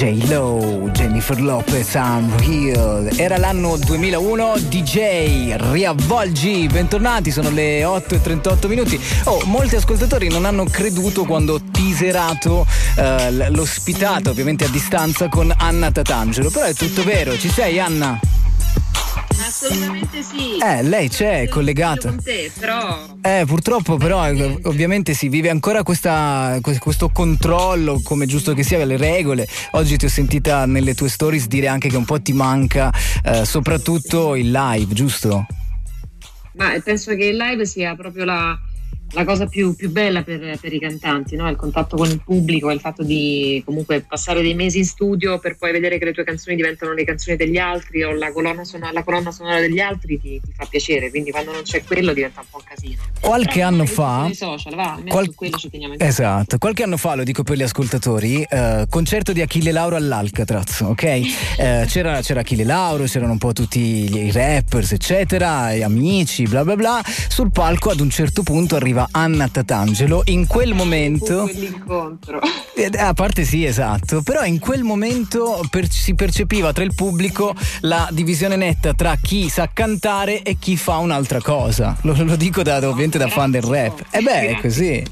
J-Lo, Jennifer Lopez, I'm Real. Era l'anno 2001, DJ, riavvolgi, bentornati, sono le 8.38 minuti. Oh, molti ascoltatori non hanno creduto quando ho teaserato eh, l'ospitata, ovviamente a distanza, con Anna Tatangelo, però è tutto vero, ci sei Anna? Assolutamente sì. Eh, lei c'è, è collegata. Con te, però. Eh, purtroppo, però, eh, ovviamente si vive ancora questa, questo controllo, come giusto che sia, le regole. Oggi ti ho sentita nelle tue stories dire anche che un po' ti manca, eh, soprattutto il live, giusto? Ma penso che il live sia proprio la la cosa più, più bella per, per, i cantanti, no? il contatto con il pubblico, il fatto di comunque passare dei mesi in studio per poi vedere che le tue canzoni diventano le canzoni degli altri o la colonna sonora, la colonna sonora degli altri ti, ti, fa piacere, quindi quando non c'è quello diventa un po' un casino. Qualche Però, anno fa... Social, va, qual- quello ci teniamo in Esatto, qualche anno fa, lo dico per gli ascoltatori, eh, concerto di Achille Lauro all'Alcatraz, ok? Eh, c'era, c'era Achille Lauro, c'erano un po' tutti i rappers, eccetera, gli amici, bla bla bla. Sul palco ad un certo punto arriva arriva Anna Tatangelo, in quel momento... Quell'incontro. A parte sì, esatto, però in quel momento per, si percepiva tra il pubblico la divisione netta tra chi sa cantare e chi fa un'altra cosa. Lo, lo dico da, ovviamente da fan del rap. E eh beh, è così.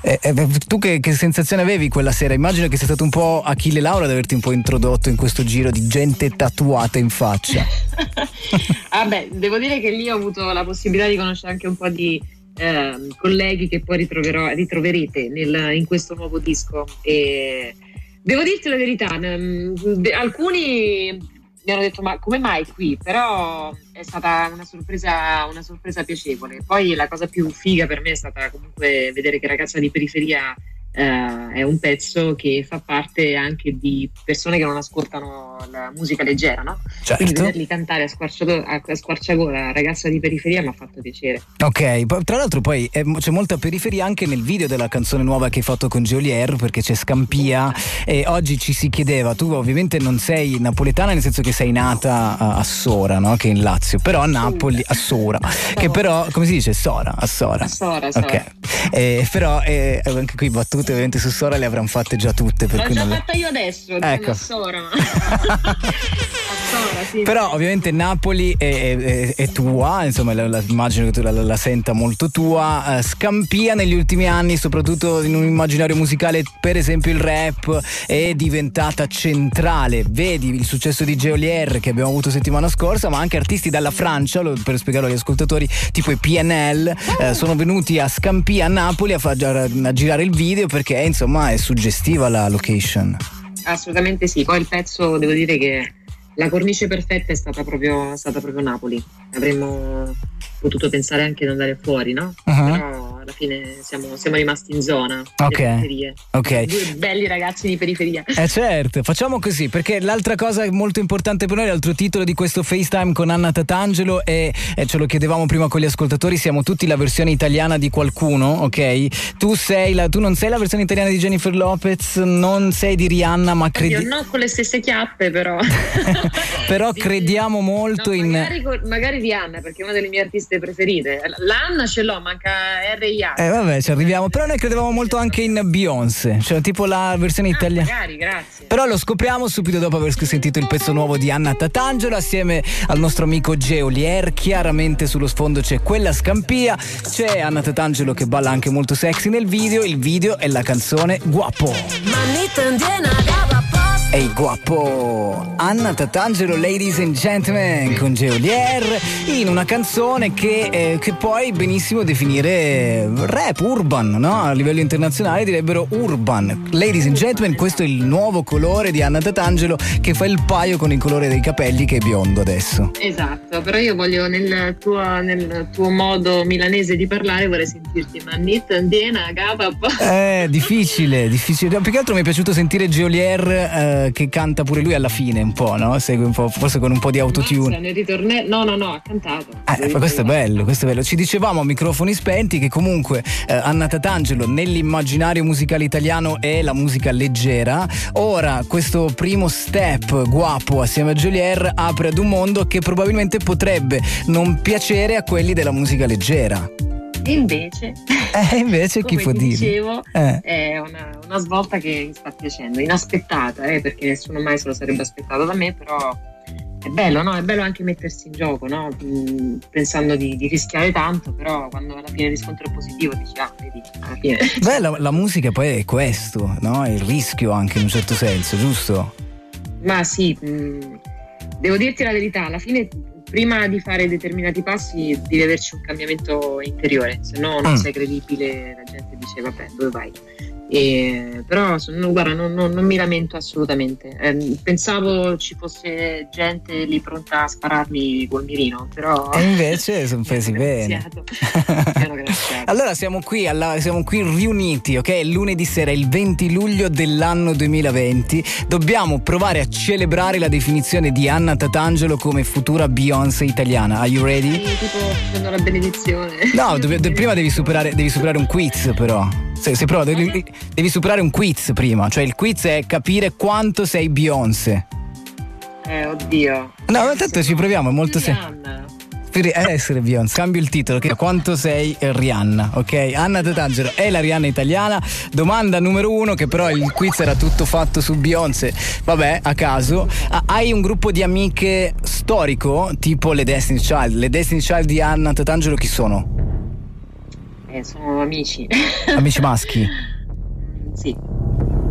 Eh, eh, tu che, che, sensazione avevi quella sera? Immagino che sia stato un po' Achille Laura ad averti un po' introdotto in questo giro di gente tatuata in faccia. Vabbè, ah devo dire che lì ho avuto la possibilità di conoscere anche un po' di eh, colleghi che poi ritroverete nel, in questo nuovo disco. E devo dirti la verità, alcuni mi hanno detto ma come mai qui? Però è stata una sorpresa, una sorpresa piacevole. Poi la cosa più figa per me è stata comunque vedere che ragazza di periferia Uh, è un pezzo che fa parte anche di persone che non ascoltano la musica leggera, no? Certo. Quindi vederli cantare a, squarciagola, a squarciagola ragazza di periferia mi ha fatto piacere. Ok, tra l'altro poi eh, c'è molta periferia anche nel video della canzone nuova che hai fatto con Geolier perché c'è Scampia e oggi ci si chiedeva, tu ovviamente non sei napoletana nel senso che sei nata a, a Sora, no? Che è in Lazio, però a Napoli, a Sora, che però, come si dice? Sora, a Sora. A Sora, Sora. Ok, eh, però eh, anche qui battute battute ovviamente su Sora le avranno fatte già tutte. L'ho già non... fatta io adesso, ecco. Sora. sì. Però ovviamente Napoli è, è, è tua, insomma la, la, immagino che tu la, la, senta molto tua. Uh, Scampia negli ultimi anni, soprattutto in un immaginario musicale, per esempio il rap, è diventata centrale. Vedi il successo di Geolier che abbiamo avuto settimana scorsa, ma anche artisti dalla Francia, lo, per spiegarlo agli ascoltatori, tipo i PNL, uh, sono venuti a Scampia a Napoli a, far, a girare il video perché insomma è suggestiva la location. Assolutamente sì, poi il pezzo devo dire che la cornice perfetta è stata proprio, stata proprio Napoli. Avremmo potuto pensare anche di andare fuori, no? Uh-huh. Però alla fine siamo, siamo, rimasti in zona. Ok. Ok. Due belli ragazzi di periferia. Eh certo, facciamo così perché l'altra cosa molto importante per noi, l'altro titolo di questo FaceTime con Anna Tatangelo è, e ce lo chiedevamo prima con gli ascoltatori, siamo tutti la versione italiana di qualcuno, ok? Tu, sei la, tu non sei la versione italiana di Jennifer Lopez, non sei di Rihanna, ma credi... Io no con le stesse chiappe però. però crediamo molto no, in... Magari, magari Rihanna perché è una delle mie artiste artiste preferite. L'Anna ce l'ho, manca R.I.A. Eh vabbè, ci arriviamo. Però noi credevamo molto anche in Beyoncé, cioè tipo la versione ah, italiana. Magari, grazie. Però lo scopriamo subito dopo aver sentito il pezzo nuovo di Anna Tatangelo assieme al nostro amico Geolier. Chiaramente sullo sfondo c'è quella scampia, c'è Anna Tatangelo che balla anche molto sexy nel video. Il video è la canzone Guapo. Ehi hey, guapo! Anna Tatangelo, ladies and gentlemen, con Geolier, in una canzone che, eh, che puoi benissimo definire rap, urban, no? A livello internazionale direbbero urban. Ladies and gentlemen, questo è il nuovo colore di Anna Tatangelo che fa il paio con il colore dei capelli che è biondo adesso. Esatto, però io voglio nel tuo, nel tuo modo milanese di parlare vorrei sentirti Manit, Andena, Gaba. Eh, difficile, difficile. Più che altro mi è piaciuto sentire Geolier. Eh, che canta pure lui alla fine un po', no? Segue un po', forse con un po' di autotune. Nel ritorne... No, no, no, ha cantato. Eh, questo è bello, questo è bello. Ci dicevamo a microfoni spenti che comunque eh, Anna Tatangelo nell'immaginario musicale italiano è la musica leggera. Ora questo primo step guapo assieme a Jolier apre ad un mondo che probabilmente potrebbe non piacere a quelli della musica leggera. Invece, eh, invece chi può dire? dicevo, eh. è una, una, svolta che mi sta piacendo, inaspettata, eh, perché nessuno mai se lo sarebbe aspettato da me, però è bello, no? È bello anche mettersi in gioco, no? mm, pensando di, di, rischiare tanto, però quando alla fine il riscontro è positivo dici, ah, vedi, alla fine... Beh, la, la musica poi è questo, no? È il rischio anche in un certo senso, giusto? Ma sì, mh, mm, devo dirti la verità, alla fine prima di fare determinati passi devi averci un cambiamento interiore, se no non mm. sei credibile, la gente dice vabbè dove vai? E, però no, guarda, non, non, non, mi lamento assolutamente. Eh, pensavo ci fosse gente lì pronta a spararmi col mirino, però. E invece sono presi bene. allora siamo qui, alla, siamo qui riuniti, ok? Lunedì sera, il 20 luglio dell'anno 2020. Dobbiamo provare a celebrare la definizione di Anna Tatangelo come futura Beyoncé italiana. Are you ready? Sì, tipo prendo la benedizione. No, dove, prima devi superare, devi superare un quiz, però. Se, se prova, devi, devi, superare un quiz prima. Cioè, il quiz è capire quanto sei Beyoncé. Eh, oddio. No, ma tanto ci proviamo, è molto semplice. Per essere Beyoncé, cambio il titolo. Che quanto sei Rihanna, ok? Anna Tatangelo è la Rihanna italiana. Domanda numero uno, che però il quiz era tutto fatto su Beyoncé. Vabbè, a caso. hai un gruppo di amiche storico, tipo le Destiny Child. Le Destiny Child di Anna Tatangelo chi sono? Eh, sono amici. Amici maschi? sì.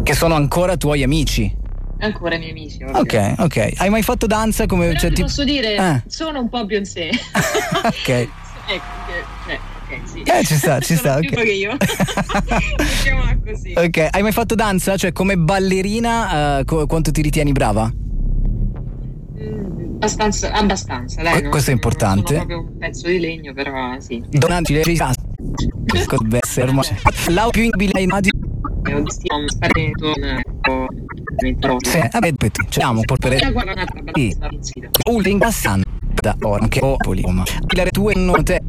Che sono ancora tuoi amici? Ancora i miei amici. Ovvio. Ok, ok. Hai mai fatto danza come... Però cioè, ti posso dire, eh. sono un po' Beyoncé. ok. ecco, cioè, ok, sì. Eh, ci sta, ci sta. Più okay. che io. Diciamola così. Ok, hai mai fatto danza? Cioè, come ballerina, uh, co- quanto ti ritieni brava? Abbastanza, abbastanza dai. Questo è importante. Non sono proprio un pezzo di legno, però sì. Donanti le Potrebbe la è un destino sparetto sì, vabbè, ciamo per sì. Ulting passando da ora che popoli, ma le tue note